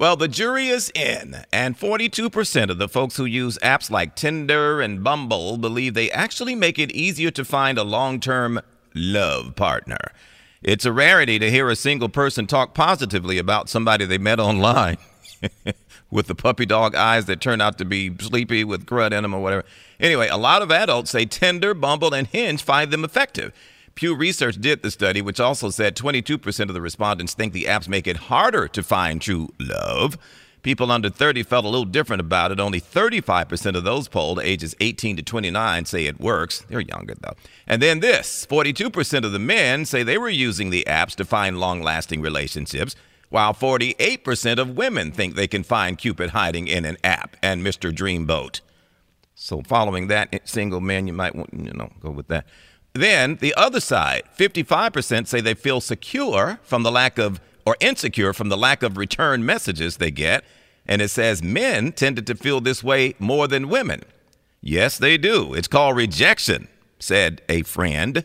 Well, the jury is in, and 42% of the folks who use apps like Tinder and Bumble believe they actually make it easier to find a long term love partner. It's a rarity to hear a single person talk positively about somebody they met online with the puppy dog eyes that turn out to be sleepy with crud in them or whatever. Anyway, a lot of adults say Tinder, Bumble, and Hinge find them effective. Pew Research did the study, which also said 22% of the respondents think the apps make it harder to find true love. People under 30 felt a little different about it. Only 35% of those polled, ages 18 to 29, say it works. They're younger, though. And then this 42% of the men say they were using the apps to find long lasting relationships, while 48% of women think they can find Cupid hiding in an app and Mr. Dreamboat. So, following that single men, you might want, you know, go with that. Then the other side, 55% say they feel secure from the lack of, or insecure from the lack of return messages they get. And it says men tended to feel this way more than women. Yes, they do. It's called rejection, said a friend.